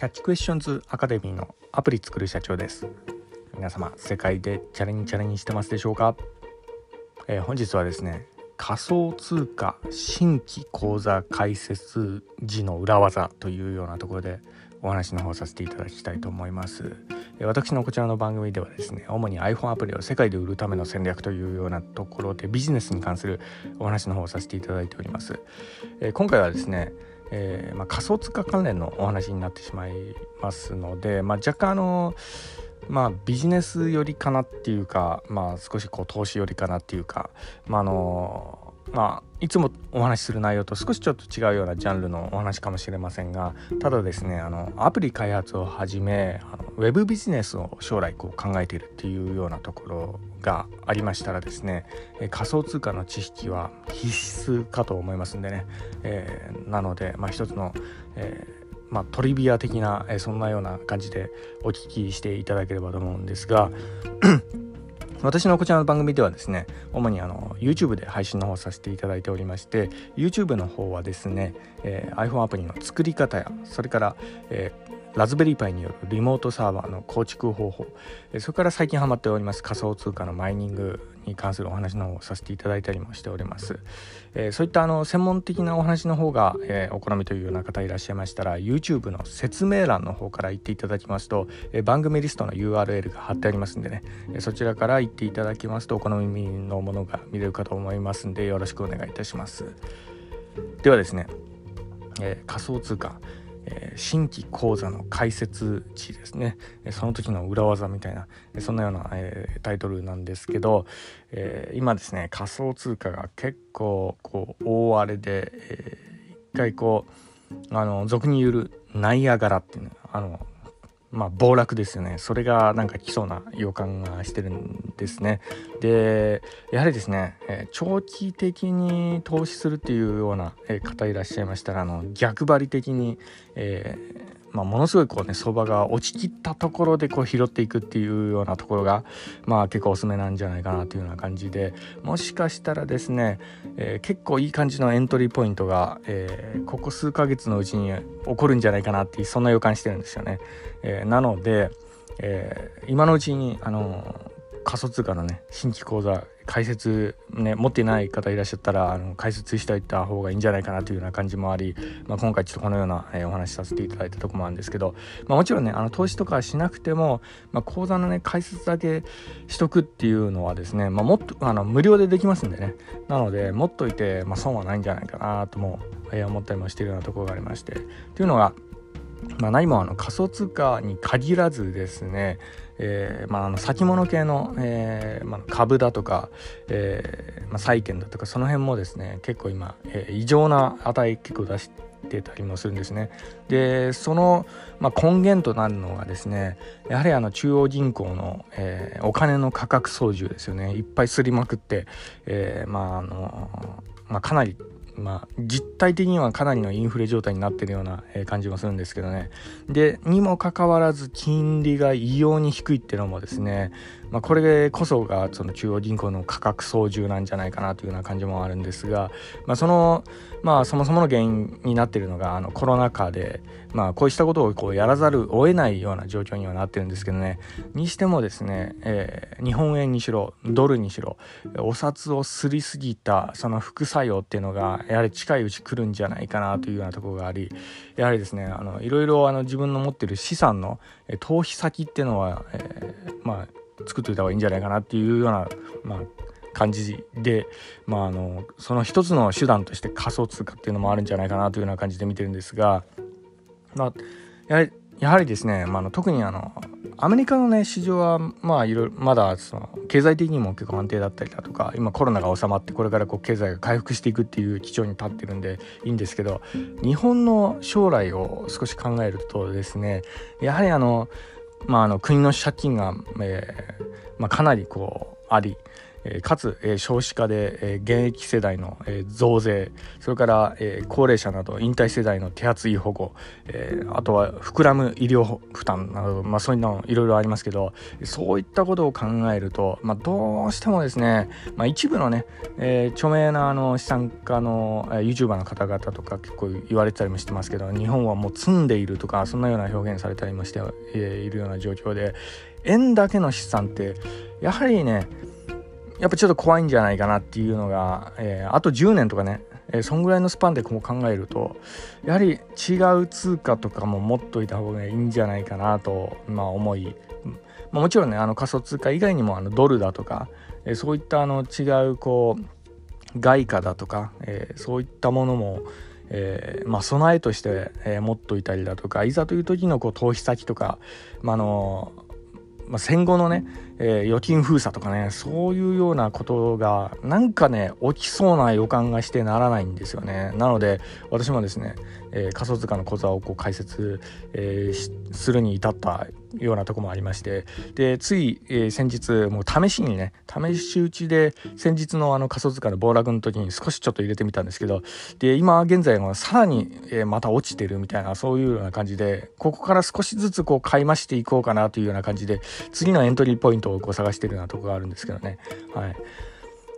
キャッチクエスチョンズアカデミーのアプリ作る社長です。皆様世界でチャレンジチャレンジしてますでしょうか、えー、本日はですね仮想通貨新規口座開設時の裏技というようなところでお話の方させていただきたいと思います。私のこちらの番組ではですね主に iPhone アプリを世界で売るための戦略というようなところでビジネスに関するお話の方をさせていただいております。今回はですねえー、まあ、仮想通貨関連のお話になってしまいますので、まあ、若干あのまあビジネス寄りかなっていうか、まあ、少しこう投資寄りかなっていうか、まあ、のまあ、いつもお話しする内容と少しちょっと違うようなジャンルのお話かもしれませんがただですねあのアプリ開発をはじめあのウェブビジネスを将来こう考えているっていうようなところがありましたらですね仮想通貨の知識は必須かと思いますんでね、えー、なので、まあ、一つの、えーまあ、トリビア的な、えそんなような感じでお聞きしていただければと思うんですが私のこちらの番組ではですね主にあの YouTube で配信の方させていただいておりまして YouTube の方はですね、えー、iPhone アプリの作り方やそれから、えーラズベリーパイによるリモートサーバーの構築方法。それから最近ハマっております。仮想通貨のマイニングに関するお話の方をさせていただいたりもしております、えそういったあの専門的なお話の方が、えお好みというような方いらっしゃいましたら YouTube の説明欄の方から行っていただきますと、え番組リストの URL が貼ってありますんでね、えそちらから行っていただきますとお好みのものが見れるかと思いますんでよろしくお願いいたします。ではですね、え仮想通貨。え、新規講座の解説時ですね。その時の裏技みたいなそんなような、え、タイトルなんですけど、え、今ですね仮想通貨が結構こう大荒れで、え一回こうあの俗に言うナイアガラっていうのあのまあ、暴落ですよね。それがなんか来そうな予感がしてるんですね。でやはりですね、えー、長期的に投資するっていうような方いらっしゃいましたらあの逆張り的に、えーまあ、ものすごいこうね相場が落ちきったところでこう拾っていくっていうようなところがまあ結構おすすめなんじゃないかなというような感じでもしかしたらですね、えー、結構いい感じのエントリーポイントが、えー、ここ数ヶ月のうちに起こるんじゃないかなっていうそんな予感してるんですよね。えー、なので、え今のうちにあの仮想通貨のね新規口座解説ね持っていない方いらっしゃったらあの解説しておいた方がいいんじゃないかなというような感じもあり、まあ、今回ちょっとこのような、えー、お話しさせていただいたとこもあるんですけど、まあ、もちろんねあの投資とかしなくても、まあ、口座のね解説だけしとくっていうのはですね、ま、もっとあの無料でできますんでね。なので持っといて、ま、損はないんじゃないかなとも、えー、思ったりもしているようなところがありまして。というのがま、何もあの仮想通貨に限らずですね、えーまあ、あの先物系の、えーまあ、株だとか、えーまあ、債券だとかその辺もですね結構今、えー、異常な値結構出してたりもするんですね。でその、まあ、根源となるのがですねやはりあの中央銀行の、えー、お金の価格操縦ですよねいっぱいすりまくって、えー、まああのまあ、かなりまあ、実態的にはかなりのインフレ状態になってるような感じもするんですけどね。で、にもかかわらず金利が異様に低いっていうのもですね、まあ、これこそがその中央銀行の価格操縦なんじゃないかなというような感じもあるんですが、まあ、その、まあ、そもそもの原因になってるのがあのコロナ禍で、まあ、こうしたことをこうやらざるを得ないような状況にはなってるんですけどね。にしてもですね、えー、日本円にしろドルにしろお札をすりすぎたその副作用っていうのがやはり近いうち来るんじゃないかなというようなところがありやはりですねあのいろいろあの自分の持ってる資産の投資先っていうのは、えー、まあ作っといた方がいいんじゃないかなっていうような、まあ、感じで、まあ、あのその一つの手段として仮想通貨っていうのもあるんじゃないかなというような感じで見てるんですが、まあ、やはりやはりですね、まあ、の特にあのアメリカのね市場はまあいろいろまだその経済的にも結構安定だったりだとか今コロナが収まってこれからこう経済が回復していくっていう基調に立ってるんでいいんですけど日本の将来を少し考えるとですねやはりあのまあ、あの国の借金が、えーまあ、かなりこうあり、かつ、少子化で、現役世代の、増税それから、高齢者など引退世代の手厚い保護、あとは膨らむ医療負担など、まあ、そういうのいろいろありますけどそういったことを考えると、まあ、どうしてもですね、まあ、一部のね、え著名なあの資産家の、え YouTuber の方々とか結構言われてたりもしてますけど日本はもう積んでいるとかそんなような表現されたりもして、いるような状況で円だけの資産ってやはりねやっぱちょっと怖いんじゃないかなっていうのが、えー、あと10年とかね、えー、そんぐらいのスパンでこう考えるとやはり違う通貨とかも持っといた方がいいんじゃないかなと、まあ、思い、まあ、もちろんねあの仮想通貨以外にもあのドルだとか、えー、そういったあの違うこう外貨だとか、えそういったものもえー、まあ、備えとして、えー、持っといたりだとかいざという時のこう投資先とか、まあのまあ、戦後のね、えー、預金封鎖とかねそういうようなことがなんかね起きそうな予感がしてならないんですよね。なので私もですね、えー、仮想通貨の小座をこう開設、えー、するに至ったようなとこもありまして。でつい、えー、先日もう試しにね試し打ちで先日のあの仮想通貨の暴落の時に少しちょっと入れてみたんですけど。で今現在はさらに、えー、また落ちてるみたいなそういうような感じでここから少しずつこう買い増していこうかなというような感じで次のエントリーポイントをこう探してるようなとこがあるんですけどね。はい。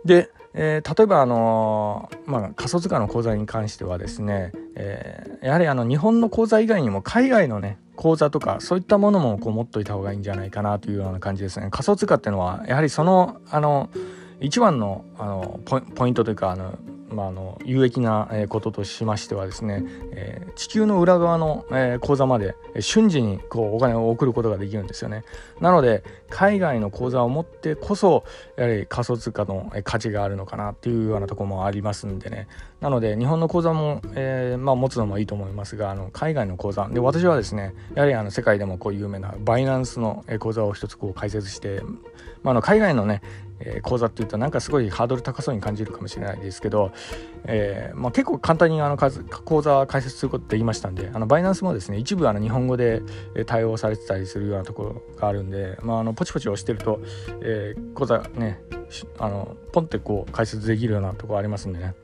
でえー、例えば、あのー、まあ、仮想通貨の口座に関してはですね、えー、やはりあの日本の口座以外にも海外のね口座とかそういったものもこう持っといた方がいいんじゃないかなというような感じですね。仮想通貨っていうのはやはりそのあの一番のあのポイントというかあのまあ、の有益なこととしましてはですね、えー、地球の裏側の、え、口座まで瞬時にこうお金を送ることができるんですよね。なので海外の口座を持ってこそやはり仮想通貨の価値があるのかなっていうようなとこもありますんでねなので日本の口座も、えー、まあ、持つのもいいと思いますがあの海外の口座で私はですねやはりあの世界でもこう有名なバイナンスの口座を一つこう開設して、まあ、あの海外のねえ、講座っていうとなんかすごいハードル高そうに感じるかもしれないですけど、えーまあ、結構簡単にあの講座開設することって言いましたんであのバイナンスもですね一部あの日本語で対応されてたりするようなところがあるんで、まあ、あのポチポチ押してると、えー、講座ねあのポンってこう開設できるようなところありますんでね。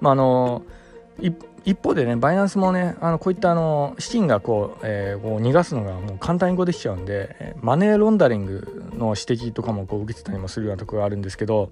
まああの一一方でねバイナンスもねあのこういったあの資金がこう,、えー、こう逃がすのがもう簡単にこうできちゃうんでマネーロンダリングの指摘とかもこう受けてたりもするようなところがあるんですけど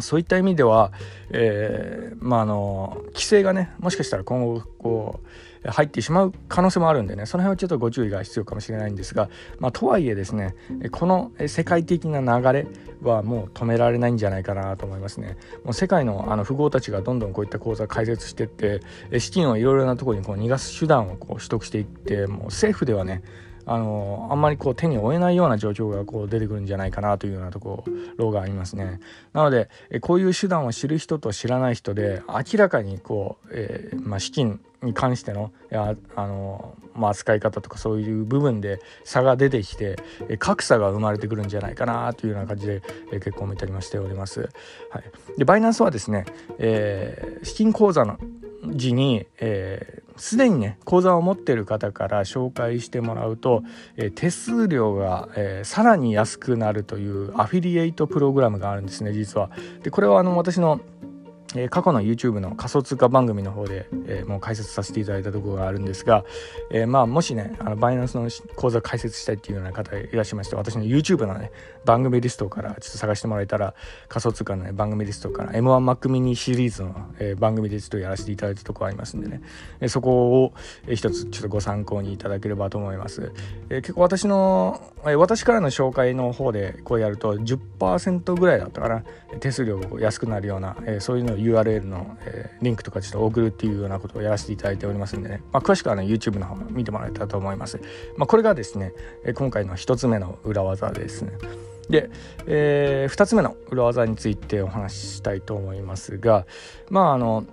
そういった意味では、えー、まあの規制がねもしかしたら今後こう入ってしまう可能性もあるんでねその辺はちょっとご注意が必要かもしれないんですが、まあ、とはいえですねこの世界的な流れはもう止められないんじゃないかなと思いますね。もう世界のあの富豪たちがどんどんこういった口座開設していって資金をいろいろなところにこう逃がす手段をこう取得していってもう政府ではねあのあんまりこう手に負えないような状況がこう出てくるんじゃないかなというようなところがありますね。なのでこういう手段を知る人と知らない人で明らかにこう、えー、まあ、資金に関してのやあの、まあ、扱い方とかそういう部分で差が出てきて格差が生まれてくるんじゃないかなというような感じで結構見たりもしております。はい、でバイナンスはですね、えー、資金口座の時に、えすでにね口座を持ってる方から紹介してもらうと、え、手数料が、えー、さらに安くなるというアフィリエイトプログラムがあるんですね実は。でこれはあの私のえー、過去の YouTube の仮想通貨番組の方で、えー、もう解説させていただいたところがあるんですが、えー、まあもしねあのバイナンスの講座解説したいっていうような方いらっしゃいまして私の YouTube のね番組リストからちょっと探してもらえたら仮想通貨の、ね、番組リストから M1Mac mini シリーズの、え番組リストをやらせていただいたところありますんでね、えそこを、えー、一つちょっとご参考にいただければと思います、え結構私の、え私からの紹介の方でこうやると10%ぐらいだったかな。手数料安くなるような、えそういうのを URL の、えー、リンクとかちょっと送るっていうようなことをやらせていただいておりますんでね、まあ、詳しくはね YouTube の方見てもらえたらと思います、まあ、これがですね、え今回の1つ目の裏技ですね。で、えー、2つ目の裏技についてお話ししたいと思いますがまああの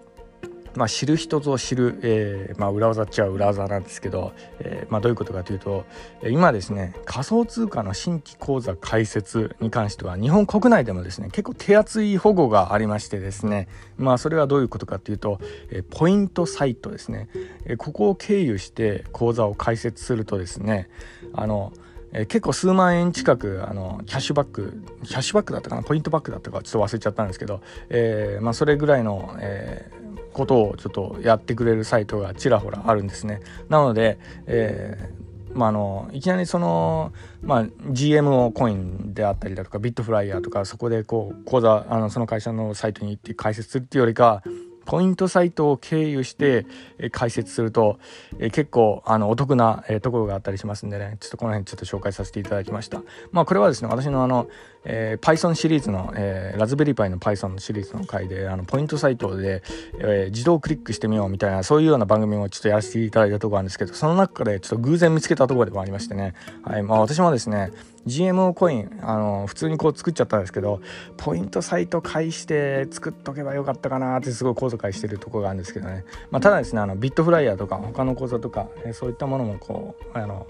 まあ、知る人ぞ知る、えーまあ、裏技っちゃ裏技なんですけど、えーまあ、どういうことかというと今ですね仮想通貨の新規口座開設に関しては日本国内でもですね結構手厚い保護がありましてですねまあそれはどういうことかというと、えー、ポイントサイトですね、えー、ここを経由して口座を開設するとですねあのえ、結構数万円近くあのキャッシュバックキャッシュバックだったかなポイントバックだったかちょっと忘れちゃったんですけど、えー、まあ、それぐらいの、えことをちょっとやってくれるサイトがちらほらあるんですね。なので、えまあ、あのいきなりその、まあ、GMO コインであったりだとかビットフライヤーとかそこでこう口座あのその会社のサイトに行って解説するっていうよりかポイントサイトを経由して解説すると結構あのお得なところがあったりしますんでねちょっとこの辺ちょっと紹介させていただきましたまあこれはですね私のあのえー、Python シリーズの、えー、ラズベリーパイの Python のシリーズの回であのポイントサイトで、えー、自動クリックしてみようみたいなそういうような番組もちょっとやらせていただいたところなんですけどその中でちょっと偶然見つけたとこでもありましてね、はい。まあ、私もですね GMO コインあの普通にこう作っちゃったんですけどポイントサイト介して作っとけばよかったかなってすごい後悔してるとこがあるんですけどね、まあ、ただですねあのビットフライヤーとか他の講座とか、えそういったものもこうあの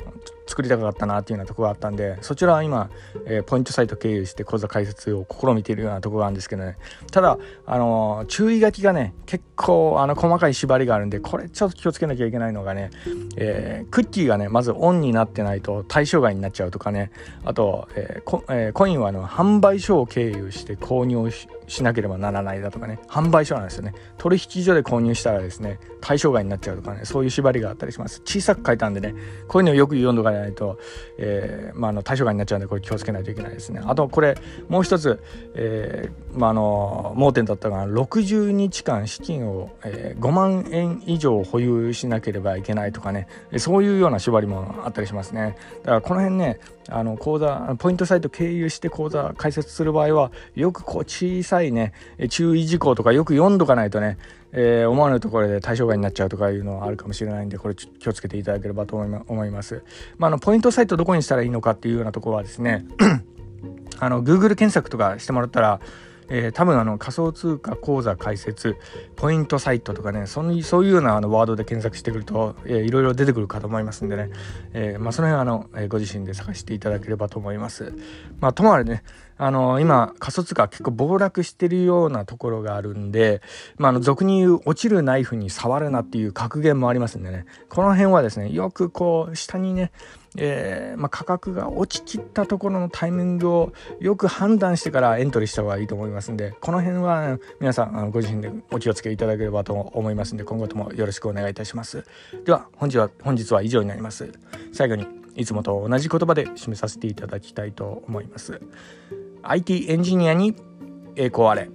作りたかったなっていうようなとこがあったんでそちらは今、えー、ポイントサイト経由して講座解説を試みているようなとこがあるんですけどね。ただあのー、注意書きがね結構あの細かい縛りがあるんでこれちょっと気をつけなきゃいけないのがね、えー、クッキーがねまずオンになってないと対象外になっちゃうとかね。あと、えコえコインはあの販売所を経由して購入ししなければならないだとかね。販売所なんですよね。取引所で購入したらですね対象外になっちゃうとかね。そういう縛りがあったりします。小さく書いたんでねこういうのをよく読んどかないと、えー、まあ、の対象外になっちゃうんでこれ気をつけないといけないですね。あとこれもう一つ、えー、まあ、の盲点だったのが60日間資金を、えー、5万円以上保有しなければいけないとかね。そういうような縛りもあったりしますね。だからこの辺ねあの口座ポイントサイト経由して口座開設する場合はよくこう小さいね注意事項とかよく読んどかないとね、えー、思わぬところで対象外になっちゃうとかいうのはあるかもしれないんでこれ気をつけていただければと思います。まあ、あのポイントサイトどこにしたらいいのかっていうようなところはですね あの Google 検索とかしてもらったらえー、多分あの仮想通貨口座開設ポイントサイトとかねそのそういうようなあのワードで検索してくると、えー、いろいろ出てくるかと思いますんでね、えー、まあ、その辺あの、えご自身で探していただければと思います。まあ、ともあれねあの今仮想通貨結構暴落してるようなところがあるんで、まあ、あの俗に言う落ちるナイフに触るなっていう格言もありますんでねこの辺はですねよくこう下にねえー、まあ、価格が落ちきったところのタイミングをよく判断してからエントリーした方がいいと思いますんでこの辺は皆さんあのご自身でお気をつけいただければと思いますんで今後ともよろしくお願いいたします。では本日は本日は以上になります。最後にいつもと同じ言葉で締めさせていただきたいと思います。IT エンジニアに栄光あれ。